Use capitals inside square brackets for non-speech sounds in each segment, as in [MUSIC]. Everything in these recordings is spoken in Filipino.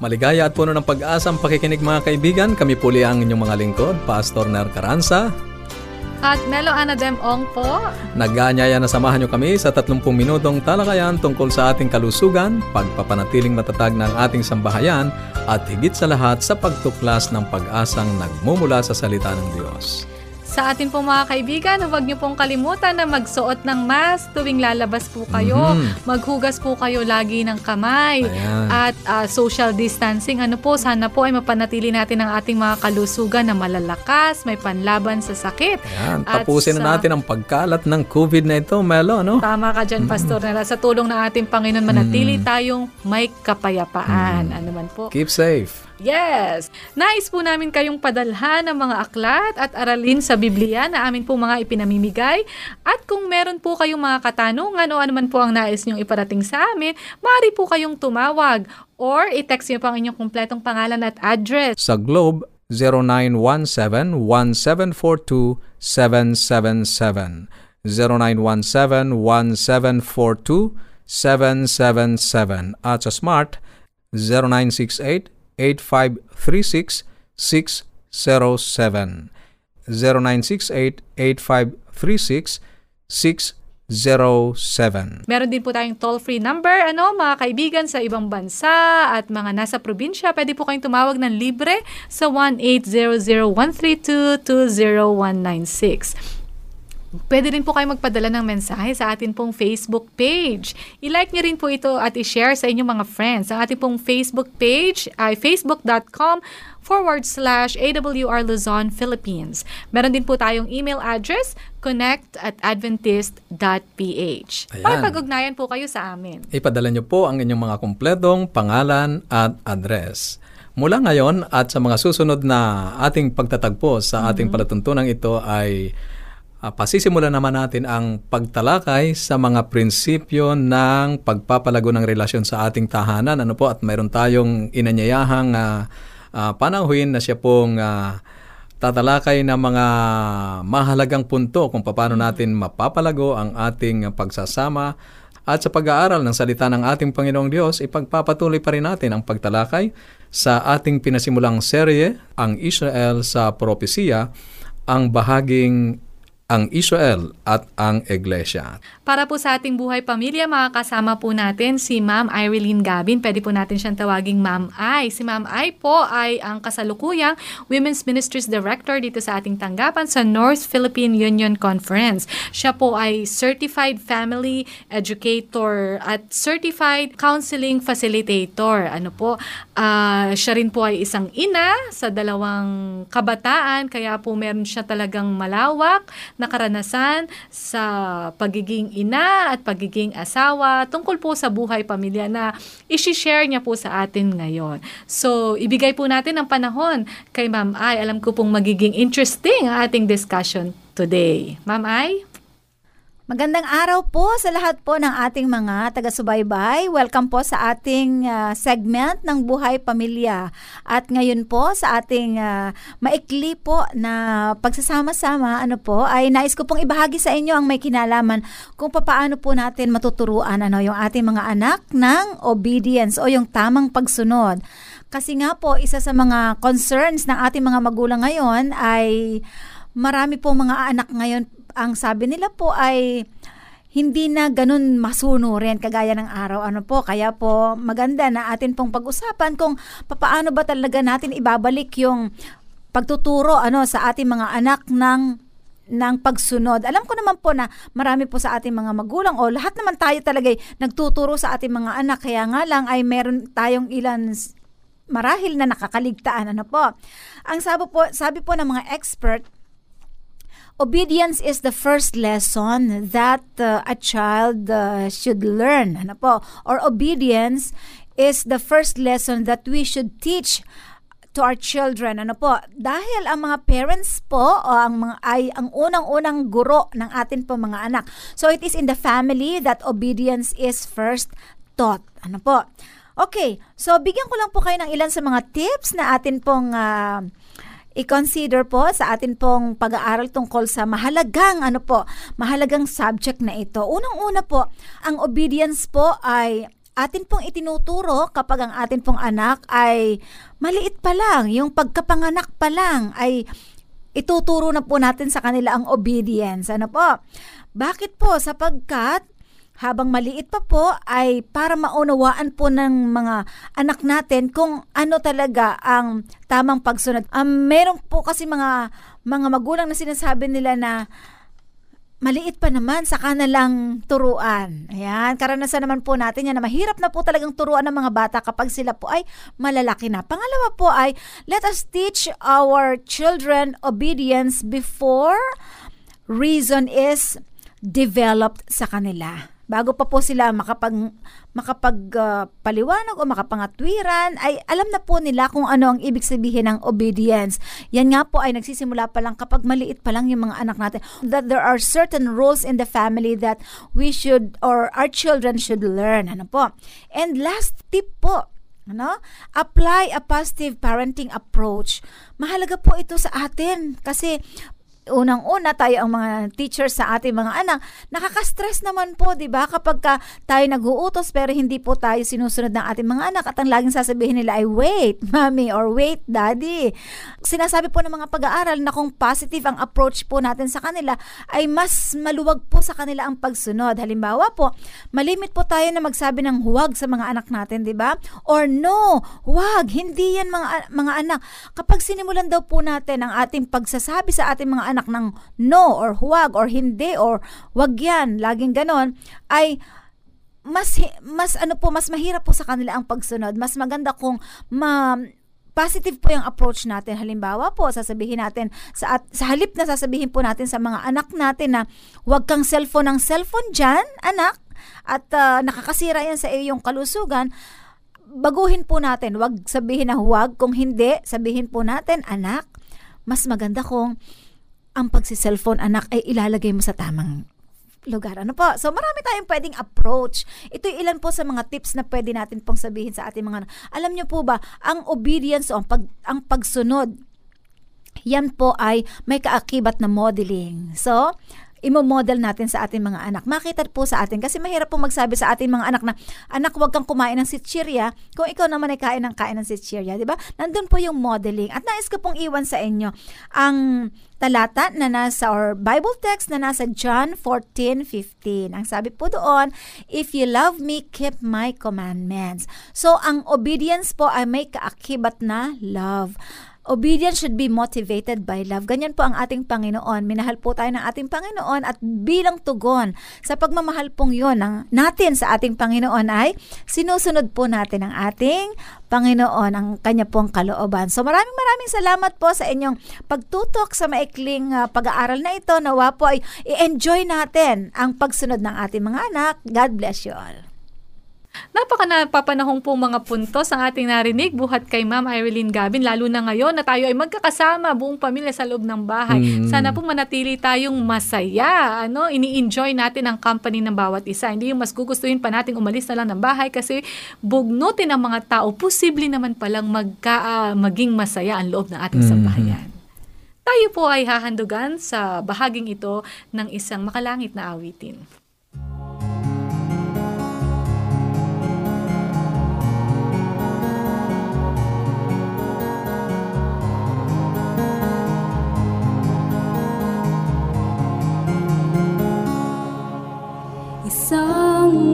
Maligaya at puno ng pag-asa ang pakikinig mga kaibigan. Kami puli ang inyong mga lingkod, Pastor Ner Caranza. At Melo Anadem Ong po. Naganyaya na samahan niyo kami sa 30 minutong talakayan tungkol sa ating kalusugan, pagpapanatiling matatag ng ating sambahayan, at higit sa lahat sa pagtuklas ng pag-asang nagmumula sa salita ng Diyos. Sa atin po mga kaibigan, huwag niyo pong kalimutan na magsuot ng mask tuwing lalabas po kayo. Mhm. Maghugas po kayo lagi ng kamay. Ayan. At ah, social distancing, ano po, sana po ay mapanatili natin ang ating mga kalusugan na malalakas, may panlaban sa sakit. Ayan, At tapusin na sa- natin ang pagkalat ng COVID na ito, Melo, no? Tama ka dyan, Pastor Nela. Sa tulong ng ating Panginoon, manatili tayong may kapayapaan. Ano man po. Keep safe. Yes! Nais po namin kayong padalhan ng mga aklat at aralin sa Biblia na amin po mga ipinamimigay. At kung meron po kayong mga katanungan o anuman po ang nais niyong iparating sa amin, maaari po kayong tumawag or i-text niyo po ang inyong kumpletong pangalan at address. Sa Globe, 0917-1742-777. 0917-1742-777. At sa Smart, 0968-8536-607. 0968-8536-607. Meron din po tayong toll-free number, ano, mga kaibigan sa ibang bansa at mga nasa probinsya. Pwede po kayong tumawag ng libre sa 1-800-132-20196. Pwede rin po kayo magpadala ng mensahe sa atin pong Facebook page. I-like niyo rin po ito at i-share sa inyong mga friends. Ang ating pong Facebook page ay facebook.com forward slash AWR Luzon, Philippines. Meron din po tayong email address, connect at adventist.ph. Ayan. Pakipag-ugnayan po kayo sa amin. Ipadala niyo po ang inyong mga kumpletong pangalan at address. Mula ngayon at sa mga susunod na ating pagtatagpo sa ating palatuntunang ito ay ah, pasisimulan naman natin ang pagtalakay sa mga prinsipyo ng pagpapalago ng relasyon sa ating tahanan. Ano po at mayroon tayong inanyayahang ah, ah, panauhin na siya pong ah, tatalakay ng mga mahalagang punto kung paano natin mapapalago ang ating pagsasama at sa pag-aaral ng salita ng ating Panginoong Diyos, ipagpapatuloy pa rin natin ang pagtalakay sa ating pinasimulang serye, ang Israel sa propesiya, ang bahaging ang Israel at ang Iglesia. Para po sa ating buhay pamilya, makakasama po natin si Ma'am Irene Gabin. Pwede po natin siyang tawaging Ma'am Ai. Si Ma'am Ai po ay ang kasalukuyang Women's Ministries Director dito sa ating tanggapan sa North Philippine Union Conference. Siya po ay Certified Family Educator at Certified Counseling Facilitator. Ano po, ah, siya rin po ay isang ina sa dalawang kabataan, kaya po meron siya talagang malawak na karanasan sa pagiging ina at pagiging asawa tungkol po sa buhay pamilya na isi-share niya po sa atin ngayon. So, ibigay po natin ang panahon kay Ma'am Ay. Alam ko pong magiging interesting ang ating discussion today. Ma'am Ay? Magandang araw po sa lahat po ng ating mga taga-subaybay. Welcome po sa ating ah, segment ng Buhay Pamilya. At ngayon po sa ating ah, maikli po na pagsasama-sama, ano po, ay nais ko pong ibahagi sa inyo ang may kinalaman kung paano po natin matuturuan ano, yung ating mga anak ng obedience o yung tamang pagsunod. Kasi nga po, isa sa mga concerns ng ating mga magulang ngayon ay marami po mga anak ngayon ang sabi nila po ay hindi na ganun masunurin kagaya ng araw ano po kaya po maganda na atin pong pag-usapan kung papaano ba talaga natin ibabalik yung pagtuturo ano sa ating mga anak ng ng pagsunod. Alam ko naman po na marami po sa ating mga magulang o lahat naman tayo talaga nagtuturo sa ating mga anak kaya nga lang ay meron tayong ilan marahil na nakakaligtaan ano po. Ang sabi po sabi po ng mga expert obedience is the first lesson that uh, a child uh, should learn. Ano po? Or obedience is the first lesson that we should teach to our children. Ano po? Dahil ang mga parents po o ang mga ay ang unang-unang guro ng atin po mga anak. So it is in the family that obedience is first taught. Ano po? Okay, so bigyan ko lang po kayo ng ilan sa mga tips na atin pong ah, i-consider po sa atin pong pag-aaral tungkol sa mahalagang ano po, mahalagang subject na ito. Unang-una po, ang obedience po ay atin pong itinuturo kapag ang atin pong anak ay maliit pa lang, yung pagkapanganak pa lang ay ituturo na po natin sa kanila ang obedience. Ano po? Bakit po? Sapagkat habang maliit pa po ay para maunawaan po ng mga anak natin kung ano talaga ang tamang pagsunod. Um, meron po kasi mga mga magulang na sinasabi nila na maliit pa naman sa kanilang turuan. Ayan, karanasan naman po natin yan na mahirap na po talagang turuan ng mga bata kapag sila po ay malalaki na. Pangalawa po ay let us teach our children obedience before reason is developed sa kanila bago pa po sila makapag makapagpaliwanag uh, o makapangatwiran ay alam na po nila kung ano ang ibig sabihin ng obedience. Yan nga po ay nagsisimula pa lang kapag maliit pa lang yung mga anak natin. That there are certain rules in the family that we should or our children should learn. Ano po? And last tip po, ano? Apply a positive parenting approach. Mahalaga po ito sa atin kasi unang-una tayo ang mga teachers sa ating mga anak, nakaka-stress naman po, 'di ba? Kapag ka tayo nag-uutos pero hindi po tayo sinusunod ng ating mga anak at ang laging sasabihin nila ay wait, [LAUGHS] mommy or wait, daddy. Sinasabi po ng mga pag-aaral na kung positive ang approach po natin sa kanila ay mas maluwag po sa kanila ang pagsunod. Halimbawa po, malimit po tayo na magsabi ng huwag sa mga anak natin, 'di ba? Or no, huwag, hindi yan mga mga anak. Kapag sinimulan daw po natin ang ating pagsasabi sa ating mga anak ng no or huwag or hindi or wag yan, laging ganon, ay mas mas ano po mas mahirap po sa kanila ang pagsunod. Mas maganda kung ma positive po yung approach natin. Halimbawa po, sasabihin natin sa at, sa halip na sasabihin po natin sa mga anak natin na huwag kang cellphone ng cellphone diyan, anak, at uh, nakakasira yan sa iyong kalusugan. Baguhin po natin, huwag sabihin na huwag, kung hindi, sabihin po natin, anak, mas maganda kung ang pagsi-cellphone anak ay ilalagay mo sa tamang lugar. Ano po? So, marami tayong pwedeng approach. Ito ilan po sa mga tips na pwede natin pong sabihin sa ating mga... Alam niyo po ba, ang obedience o ang, pag, ang pagsunod, yan po ay may kaakibat na modeling. So, imo-model natin sa ating mga anak. Makita po sa atin kasi mahirap po magsabi sa ating mga anak na anak huwag kang kumain ng sitsirya kung ikaw naman ay kain ng kain ng sitsirya, di ba? Nandun po yung modeling. At nais ko pong iwan sa inyo ang talata na nasa or Bible text na nasa John 14:15. Ang sabi po doon, if you love me, keep my commandments. So ang obedience po ay may kaakibat na love. Obedience should be motivated by love. Ganyan po ang ating Panginoon. Minahal po tayo ng ating Panginoon at bilang tugon sa pagmamahal pong yun ng, natin sa ating Panginoon ay sinusunod po natin ang ating Panginoon, ang kanya pong kalooban. So maraming maraming salamat po sa inyong pagtutok sa maikling uh, pag-aaral na ito. Nawa po ay i-enjoy natin ang pagsunod ng ating mga anak. God bless you all. Napaka napapanahong po mga puntos ang ating narinig buhat kay Ma'am Irene Gavin, lalo na ngayon na tayo ay magkakasama buong pamilya sa loob ng bahay. Mm. Sana po manatili tayong masaya, ano, ini-enjoy natin ang company ng bawat isa. Hindi yung mas gugustuhin pa natin umalis na lang ng bahay kasi bugnutin ang mga tao, posible naman palang magka, uh, maging masaya ang loob ng ating mm-hmm. sambahayan. Tayo po ay hahandugan sa bahaging ito ng isang makalangit na awitin.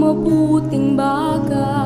Mabuting bagay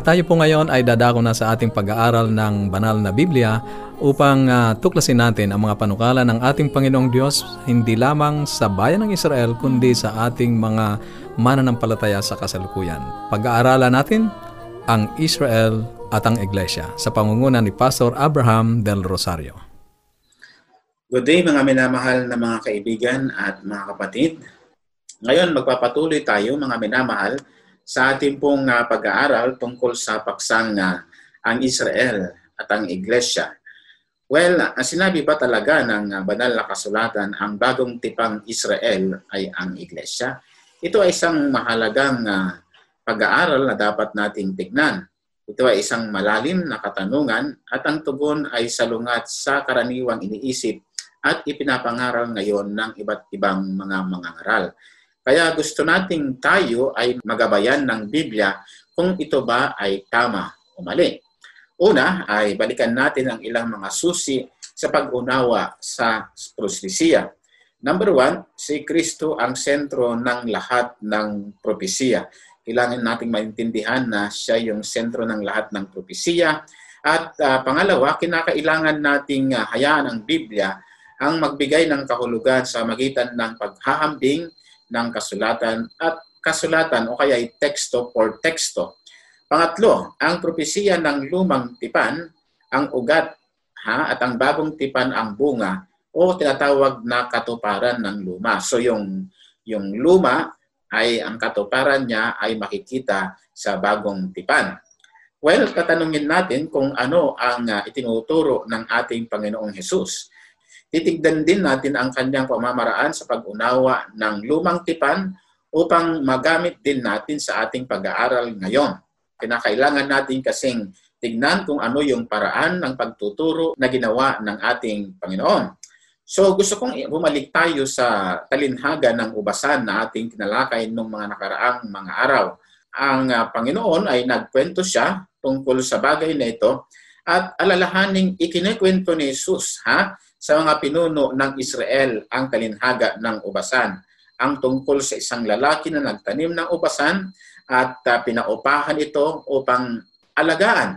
At tayo po ngayon ay dadako na sa ating pag-aaral ng banal na Biblia upang ah, tuklasin natin ang mga panukala ng ating Panginoong Diyos hindi lamang sa bayan ng Israel kundi sa ating mga mananampalataya sa kasalukuyan. Pag-aaralan natin ang Israel at ang Iglesia sa pangunguna ni Pastor Abraham del Rosario. Good day mga minamahal na mga kaibigan at mga kapatid. Ngayon magpapatuloy tayo mga minamahal sa ating pong ah, pag-aaral tungkol sa paksang ah, ang Israel at ang Iglesia. Well, ang sinabi ba talaga ng ah, banal na kasulatan ang bagong tipang Israel ay ang Iglesia? Ito ay isang mahalagang ah, pag-aaral na dapat nating tignan. Ito ay isang malalim na katanungan at ang tugon ay salungat sa karaniwang iniisip at ipinapangaral ngayon ng iba't ibang mga mangangaral. Kaya gusto nating tayo ay magabayan ng Biblia kung ito ba ay tama o mali. Una ay balikan natin ang ilang mga susi sa pag-unawa sa propesiya. Number one, si Kristo ang sentro ng lahat ng propesiya. Kailangan nating maintindihan na siya yung sentro ng lahat ng propesiya. At ah, pangalawa, kinakailangan nating ah, hayaan ang Biblia ang magbigay ng kahulugan sa magitan ng paghahambing ng kasulatan at kasulatan o kaya ay teksto or teksto. Pangatlo, ang propesiya ng lumang tipan, ang ugat ha, at ang bagong tipan ang bunga o tinatawag na katuparan ng luma. So yung yung luma ay ang katuparan niya ay makikita sa bagong tipan. Well, tatanungin natin kung ano ang uh, itinuturo ng ating Panginoong Hesus. Titigdan din natin ang kanyang pamamaraan sa pag-unawa ng lumang tipan upang magamit din natin sa ating pag-aaral ngayon. Kinakailangan natin kasing tignan kung ano yung paraan ng pagtuturo na ginawa ng ating Panginoon. So gusto kong bumalik tayo sa talinhaga ng ubasan na ating tinalakay nung mga nakaraang mga araw. Ang uh, Panginoon ay nagkwento siya tungkol sa bagay na ito at alalahaning ikinikwento ni Jesus ha, sa mga pinuno ng Israel ang talinhaga ng ubasan. Ang tungkol sa isang lalaki na nagtanim ng ubasan at uh, pinaupahan ito upang alagaan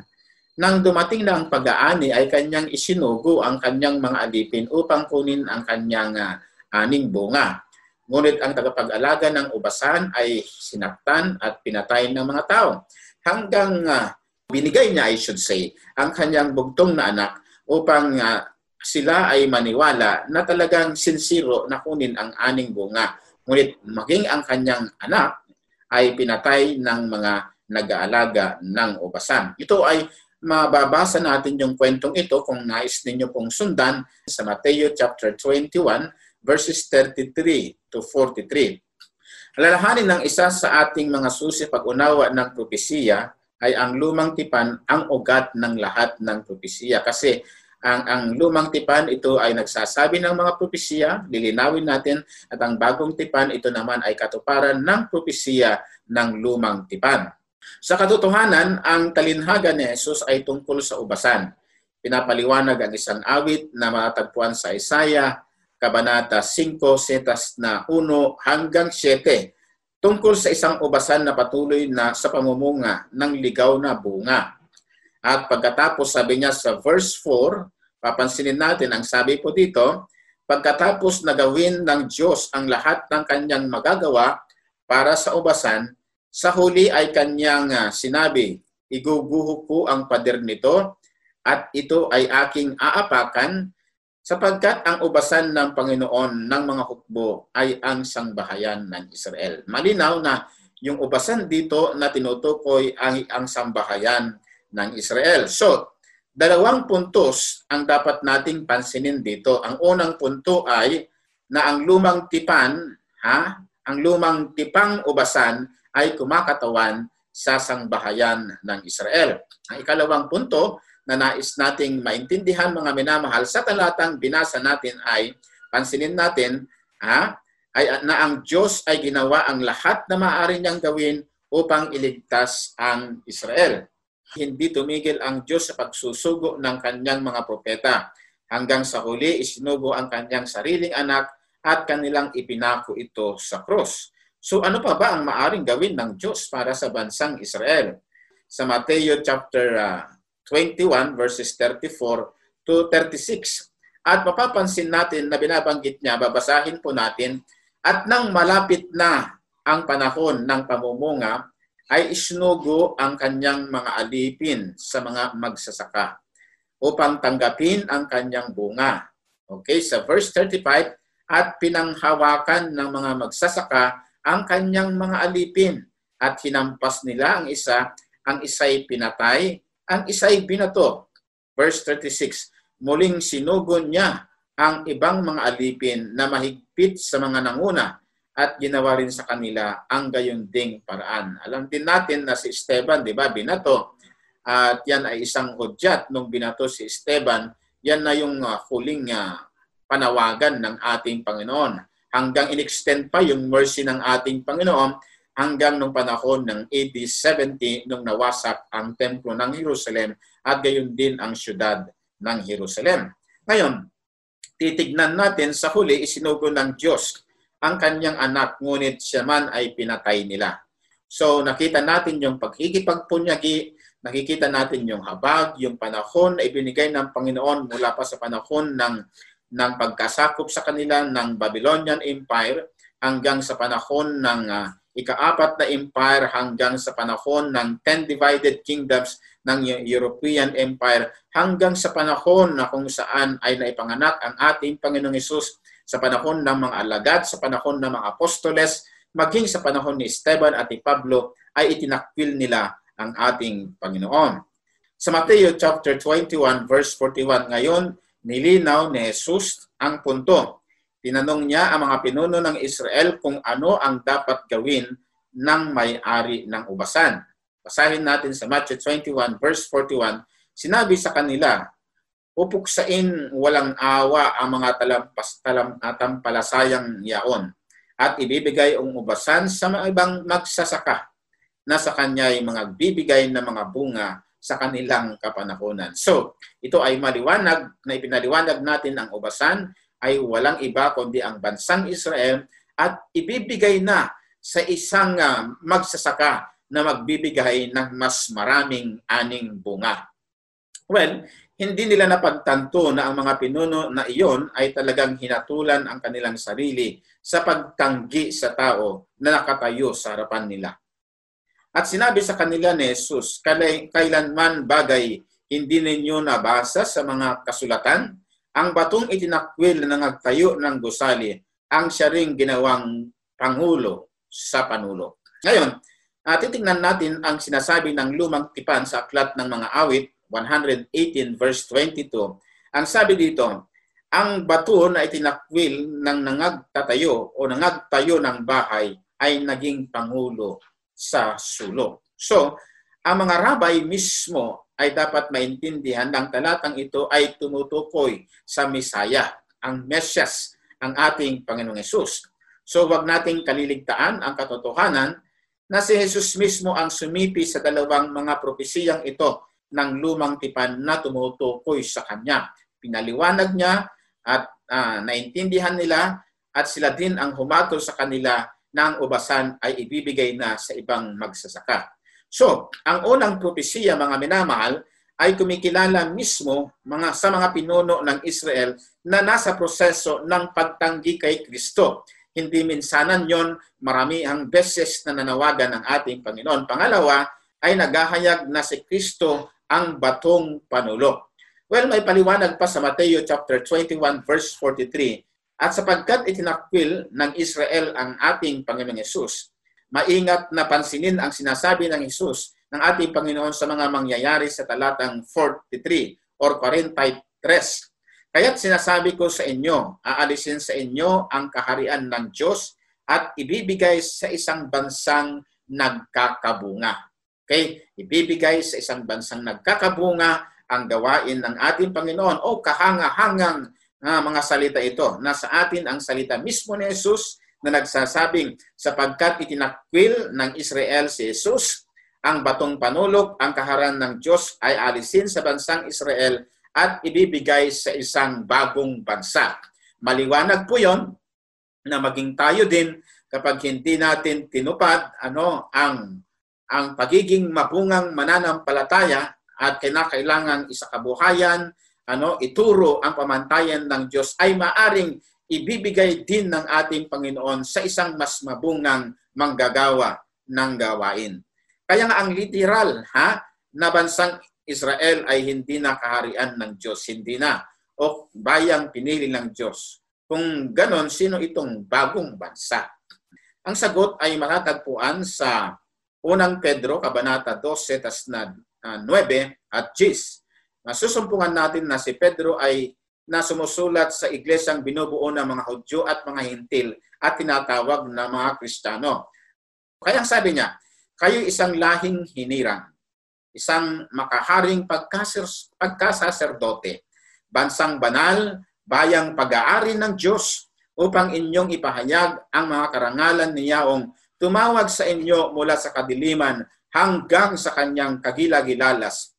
nang dumating na ang pag-aani ay kanyang isinugo ang kanyang mga alipin upang kunin ang kanyang uh, aning bunga. Ngunit ang tagapag-alaga ng ubasan ay sinaktan at pinatay ng mga tao. Hanggang uh, binigay niya, I should say, ang kanyang bugtong na anak upang uh, sila ay maniwala na talagang sinsiro na kunin ang aning bunga. Ngunit maging ang kanyang anak ay pinatay ng mga nag-aalaga ng ubasan. Ito ay mababasa natin yung kwentong ito kung nais ninyo pong sundan sa Mateo chapter 21 verses 33 to 43. Alalahanin ng isa sa ating mga susi pag-unawa ng propesiya ay ang lumang tipan ang ugat ng lahat ng propesiya kasi ang, ang lumang tipan ito ay nagsasabi ng mga propesiya, lilinawin natin at ang bagong tipan ito naman ay katuparan ng propesiya ng lumang tipan. Sa katotohanan, ang talinhaga ni Jesus ay tungkol sa ubasan. Pinapaliwanag ang isang awit na matatagpuan sa Isaiah, Kabanata 5, setas na 1 hanggang 7. tungkol sa isang ubasan na patuloy na sa pamumunga ng ligaw na bunga. At pagkatapos sabi niya sa verse 4, papansinin natin ang sabi po dito, pagkatapos na gawin ng Diyos ang lahat ng kanyang magagawa para sa ubasan, sa huli ay kanyang ah, sinabi, iguguho ko ang pader nito at ito ay aking aapakan sapagkat ang ubasan ng Panginoon ng mga hukbo ay ang sangbahayan ng Israel. Malinaw na yung ubasan dito na tinutukoy ay ang sambahayan ng Israel. So, dalawang puntos ang dapat nating pansinin dito. Ang unang punto ay na ang lumang tipan, ha, ang lumang tipang ubasan ay kumakatawan sa sangbahayan ng Israel. Ang ikalawang punto na nais nating maintindihan mga minamahal sa talatang binasa natin ay pansinin natin ha, ay na ang Diyos ay ginawa ang lahat na maaari niyang gawin upang iligtas ang Israel. Hindi tumigil ang Diyos sa pagsusugo ng kanyang mga propeta. Hanggang sa huli, isinugo ang kanyang sariling anak at kanilang ipinako ito sa krus. So ano pa ba ang maaring gawin ng Diyos para sa bansang Israel? Sa Mateo chapter ah, 21 verses 34 to 36. At mapapansin natin na binabanggit niya, babasahin po natin, at nang malapit na ang panahon ng pamumunga, ay isinugo ang kanyang mga alipin sa mga magsasaka upang tanggapin ang kanyang bunga. Okay, sa verse 35, at pinanghawakan ng mga magsasaka ang kanyang mga alipin at hinampas nila ang isa, ang isa'y pinatay, ang isa'y binato. Verse 36, muling sinugon niya ang ibang mga alipin na mahigpit sa mga nanguna at ginawa rin sa kanila ang gayon ding paraan. Alam din natin na si Esteban, di ba, binato. At yan ay isang hudyat nung binato si Esteban. Yan na yung uh, huling uh, panawagan ng ating Panginoon. Hanggang in-extend pa yung mercy ng ating Panginoon hanggang nung panahon ng AD 70 nung nawasak ang templo ng Jerusalem at gayon din ang syudad ng Jerusalem. Ngayon, titignan natin sa huli isinugo ng Diyos ang kanyang anak ngunit siya man ay pinatay nila. So nakita natin yung pagkikipagpunyagi, nakikita natin yung habag, yung panahon na ibinigay ng Panginoon mula pa sa panahon ng ng pagkasakop sa kanila ng Babylonian Empire hanggang sa panahon ng uh, ikaapat na empire hanggang sa panahon ng Ten Divided Kingdoms ng European Empire hanggang sa panahon na kung saan ay naipanganak ang ating Panginoong Isus sa panahon ng mga alagad, sa panahon ng mga apostoles, maging sa panahon ni Esteban at ni Pablo ay itinakwil nila ang ating Panginoon. Sa Mateo chapter 21 verse 41 ngayon, nilinaw ni Jesus ang punto Tinanong niya ang mga pinuno ng Israel kung ano ang dapat gawin ng may-ari ng ubasan. Basahin natin sa Matthew 21 verse 41, sinabi sa kanila, Pupuksain walang awa ang mga talampas, talam, tampalasayang yaon at ibibigay ang ubasan sa mga ibang magsasaka na sa kanya ay mga bibigay na mga bunga sa kanilang kapanahonan. So, ito ay maliwanag na ipinaliwanag natin ang ubasan ay walang iba kundi ang bansang Israel at ibibigay na sa isang uh, magsasaka na magbibigay ng mas maraming aning bunga. Well, hindi nila napagtanto na ang mga pinuno na iyon ay talagang hinatulan ang kanilang sarili sa pagtanggi sa tao na nakatayo sa harapan nila. At sinabi sa kanila ni Jesus, kailanman bagay hindi ninyo nabasa sa mga kasulatan ang batong itinakwil na nagtayo ng gusali ang siya ring ginawang pangulo sa panulo. Ngayon, uh, titingnan natin ang sinasabi ng lumang tipan sa aklat ng mga awit 118 verse 22. Ang sabi dito, ang bato na itinakwil ng nangagtatayo o nangagtayo ng bahay ay naging pangulo sa sulok. So, ang mga rabay mismo ay dapat maintindihan ng talatang ito ay tumutukoy sa Misaya, ang Mesyas, ang ating Panginoong Yesus. So wag nating kaliligtaan ang katotohanan na si Jesus mismo ang sumipi sa dalawang mga propesiyang ito ng lumang tipan na tumutukoy sa Kanya. Pinaliwanag niya at uh, naintindihan nila at sila din ang humatol sa kanila ng ubasan ay ibibigay na sa ibang magsasaka. So, ang unang propesiya mga minamahal ay kumikilala mismo mga sa mga pinuno ng Israel na nasa proseso ng pagtanggi kay Kristo. Hindi minsanan yon, marami ang beses na nanawagan ng ating Panginoon. Pangalawa ay naghahayag na si Kristo ang batong panulo. Well, may paliwanag pa sa Mateo chapter 21 verse 43. At sapagkat itinakwil ng Israel ang ating Panginoong Yesus, maingat na pansinin ang sinasabi ng Yesus ng ating Panginoon sa mga mangyayari sa talatang 43 or 43. Kaya't sinasabi ko sa inyo, aalisin sa inyo ang kaharian ng Diyos at ibibigay sa isang bansang nagkakabunga. Okay? Ibibigay sa isang bansang nagkakabunga ang gawain ng ating Panginoon o kahanga-hangang uh, mga salita ito. Nasa atin ang salita mismo ni Jesus na nagsasabing sapagkat itinakwil ng Israel si Jesus, ang batong panulok, ang kaharan ng Diyos ay alisin sa bansang Israel at ibibigay sa isang bagong bansa. Maliwanag po yon na maging tayo din kapag hindi natin tinupad ano ang ang pagiging mabungang mananampalataya at kinakailangan isakabuhayan, ano, ituro ang pamantayan ng Diyos ay maaring ibibigay din ng ating Panginoon sa isang mas mabungang manggagawa ng gawain. Kaya nga ang literal ha, na bansang Israel ay hindi na kaharian ng Diyos, hindi na. O bayang pinili ng Diyos. Kung ganon, sino itong bagong bansa? Ang sagot ay matatagpuan sa unang Pedro, Kabanata 12, tas na uh, 9 at 10. Masusumpungan natin na si Pedro ay na sumusulat sa iglesyang binubuo ng mga Hudyo at mga Hintil at tinatawag na mga Kristiyano. Kaya sabi niya, kayo isang lahing hinirang, isang makaharing pagkasers, pagkasaserdote, bansang banal, bayang pag-aari ng Diyos upang inyong ipahayag ang mga karangalan ni Yaong tumawag sa inyo mula sa kadiliman hanggang sa kanyang kagilagilalas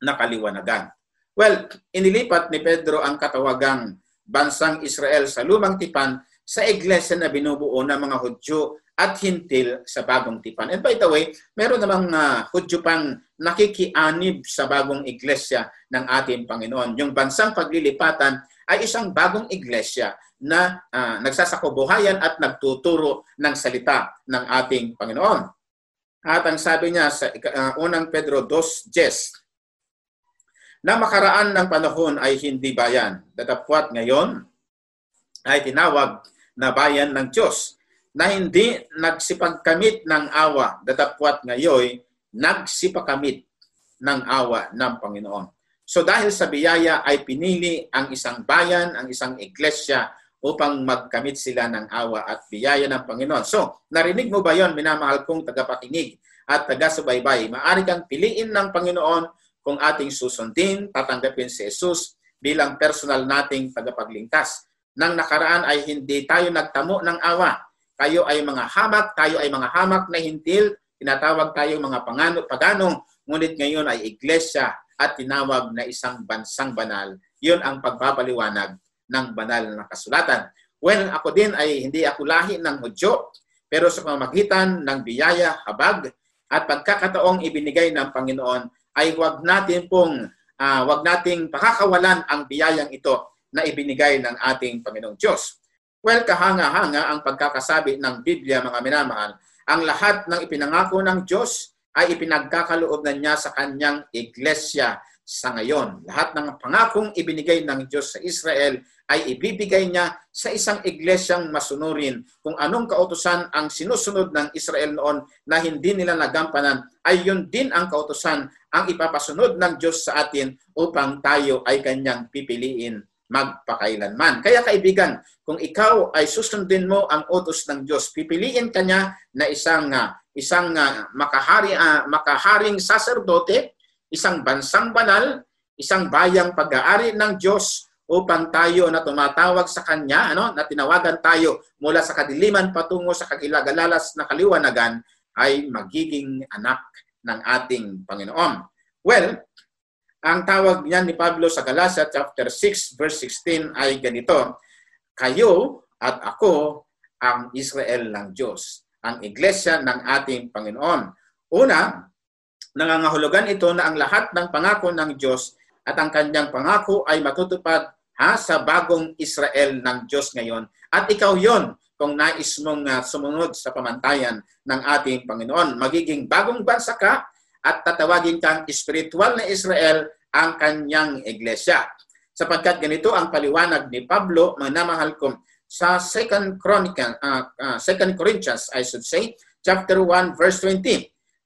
na kaliwanagan. Well, inilipat ni Pedro ang katawagang bansang Israel sa lumang tipan sa iglesia na binubuo ng mga Hudyo at Hintil sa bagong tipan. And by the way, meron namang uh, Hudyo pang nakikianib sa bagong iglesia ng ating Panginoon. Yung bansang paglilipatan ay isang bagong iglesia na uh, nagsasakubuhayan at nagtuturo ng salita ng ating Panginoon. At ang sabi niya sa uh, unang Pedro 2.10, na makaraan ng panahon ay hindi bayan, datapwat ngayon ay tinawag na bayan ng Diyos, na hindi nagsipagkamit ng awa, datapwat ngayon nagsipakamit ng awa ng Panginoon. So dahil sa biyaya ay pinili ang isang bayan, ang isang iglesia upang magkamit sila ng awa at biyaya ng Panginoon. So, narinig mo ba yon minamahal kong tagapakinig at taga-subaybay? Maari kang piliin ng Panginoon kung ating susundin, tatanggapin si Jesus bilang personal nating tagapaglingkas. Nang nakaraan ay hindi tayo nagtamo ng awa. Kayo ay mga hamak, tayo ay mga hamak na hintil, tinatawag tayo mga pangano, pagano, ngunit ngayon ay iglesia at tinawag na isang bansang banal. Yun ang pagpapaliwanag ng banal na kasulatan. Well, ako din ay hindi ako lahi ng Hudyo, pero sa pamamagitan ng biyaya, habag, at pagkakataong ibinigay ng Panginoon, ay huwag natin pong, uh, huwag nating pakakawalan ang biyayang ito na ibinigay ng ating Panginoong Diyos. Well, kahanga-hanga ang pagkakasabi ng Biblia, mga minamahal, ang lahat ng ipinangako ng Diyos ay ipinagkakaloob na niya sa kanyang iglesia sa ngayon. Lahat ng pangakong ibinigay ng Diyos sa Israel ay ibibigay niya sa isang iglesyang masunurin. Kung anong kautusan ang sinusunod ng Israel noon na hindi nila nagampanan, ay yun din ang kautusan ang ipapasunod ng Diyos sa atin upang tayo ay kanyang pipiliin magpakailanman. Kaya kaibigan, kung ikaw ay susundin mo ang utos ng Diyos, pipiliin kanya na isang uh, isang uh, makahari uh, makaharing saserdote, isang bansang banal, isang bayang pag-aari ng Diyos upang tayo na tumatawag sa Kanya, ano, na tinawagan tayo mula sa kadiliman patungo sa kagilagalalas na kaliwanagan, ay magiging anak ng ating Panginoon. Well, ang tawag niyan ni Pablo sa Galatia chapter 6 verse 16 ay ganito, Kayo at ako ang Israel ng Diyos, ang iglesia ng ating Panginoon. Una, nangangahulugan ito na ang lahat ng pangako ng Diyos at ang kanyang pangako ay matutupad ha, sa bagong Israel ng Diyos ngayon. At ikaw yon kung nais mong uh, sumunod sa pamantayan ng ating Panginoon. Magiging bagong bansa ka at tatawagin kang spiritual na Israel ang kanyang iglesia. Sapagkat ganito ang paliwanag ni Pablo, mga namahal ko, sa 2 Chronicle, uh, uh, 2 Corinthians, I should say, chapter 1, verse 20.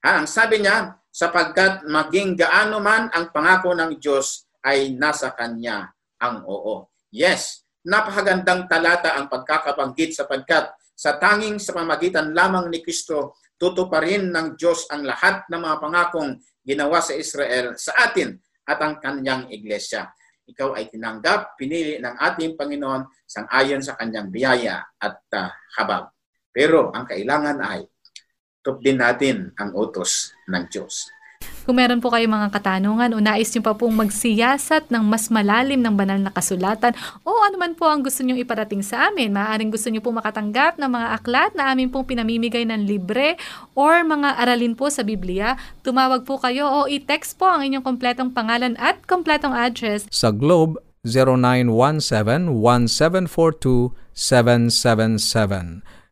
Ha, ang sabi niya, sapagkat maging gaano man ang pangako ng Diyos ay nasa Kanya ang oo. Yes, napakagandang talata ang pagkakabanggit sapagkat sa tanging sa pamagitan lamang ni Kristo, tutuparin ng Diyos ang lahat ng mga pangakong ginawa sa Israel sa atin at ang kanyang iglesia. Ikaw ay tinanggap, pinili ng ating Panginoon sang ayon sa kanyang biyaya at uh, habag. Pero ang kailangan ay tupdin natin ang utos ng Diyos. Kung meron po kayong mga katanungan o nais nyo pa pong magsiyasat ng mas malalim ng banal na kasulatan o ano man po ang gusto nyo iparating sa amin, maaaring gusto nyo po makatanggap ng mga aklat na amin pong pinamimigay ng libre or mga aralin po sa Biblia, tumawag po kayo o i-text po ang inyong kompletong pangalan at kompletong address Sa Globe, 0917-1742-777.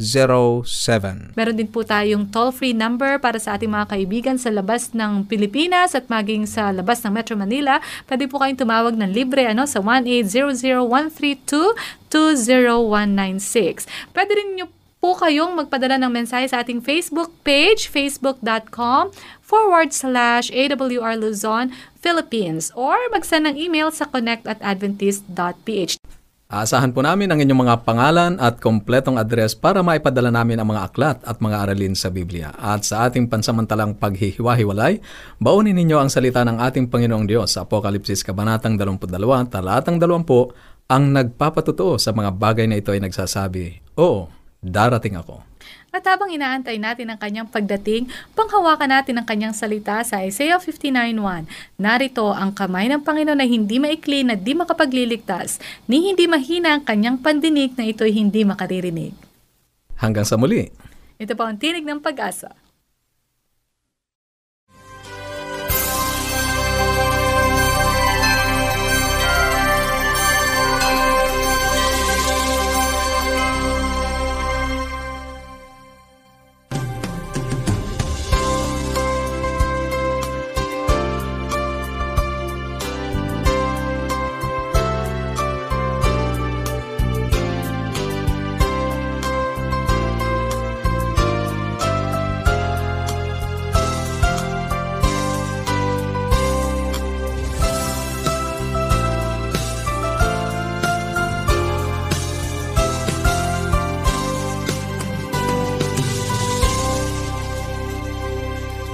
0968-8536-607. Meron din po tayong toll-free number para sa ating mga kaibigan sa labas ng Pilipinas at maging sa labas ng Metro Manila. Pwede po kayong tumawag ng libre ano, sa 1-800-132-20196. Pwede rin nyo po kayong magpadala ng mensahe sa ating Facebook page, facebook.com forward slash AWR Luzon, Philippines or magsend ng email sa connect at adventist.ph. Aasahan po namin ang inyong mga pangalan at kompletong address para maipadala namin ang mga aklat at mga aralin sa Biblia. At sa ating pansamantalang paghihiwa-hiwalay, baunin ninyo ang salita ng ating Panginoong Diyos sa Apokalipsis Kabanatang 22, Talatang 20, ang nagpapatutuo sa mga bagay na ito ay nagsasabi, Oo, darating ako. At habang inaantay natin ang kanyang pagdating, panghawakan natin ang kanyang salita sa Isaiah 59.1. Narito ang kamay ng Panginoon na hindi maikli na di makapagliligtas, ni hindi mahina ang kanyang pandinig na ito'y hindi makaririnig. Hanggang sa muli. Ito po ang tinig ng pag-asa.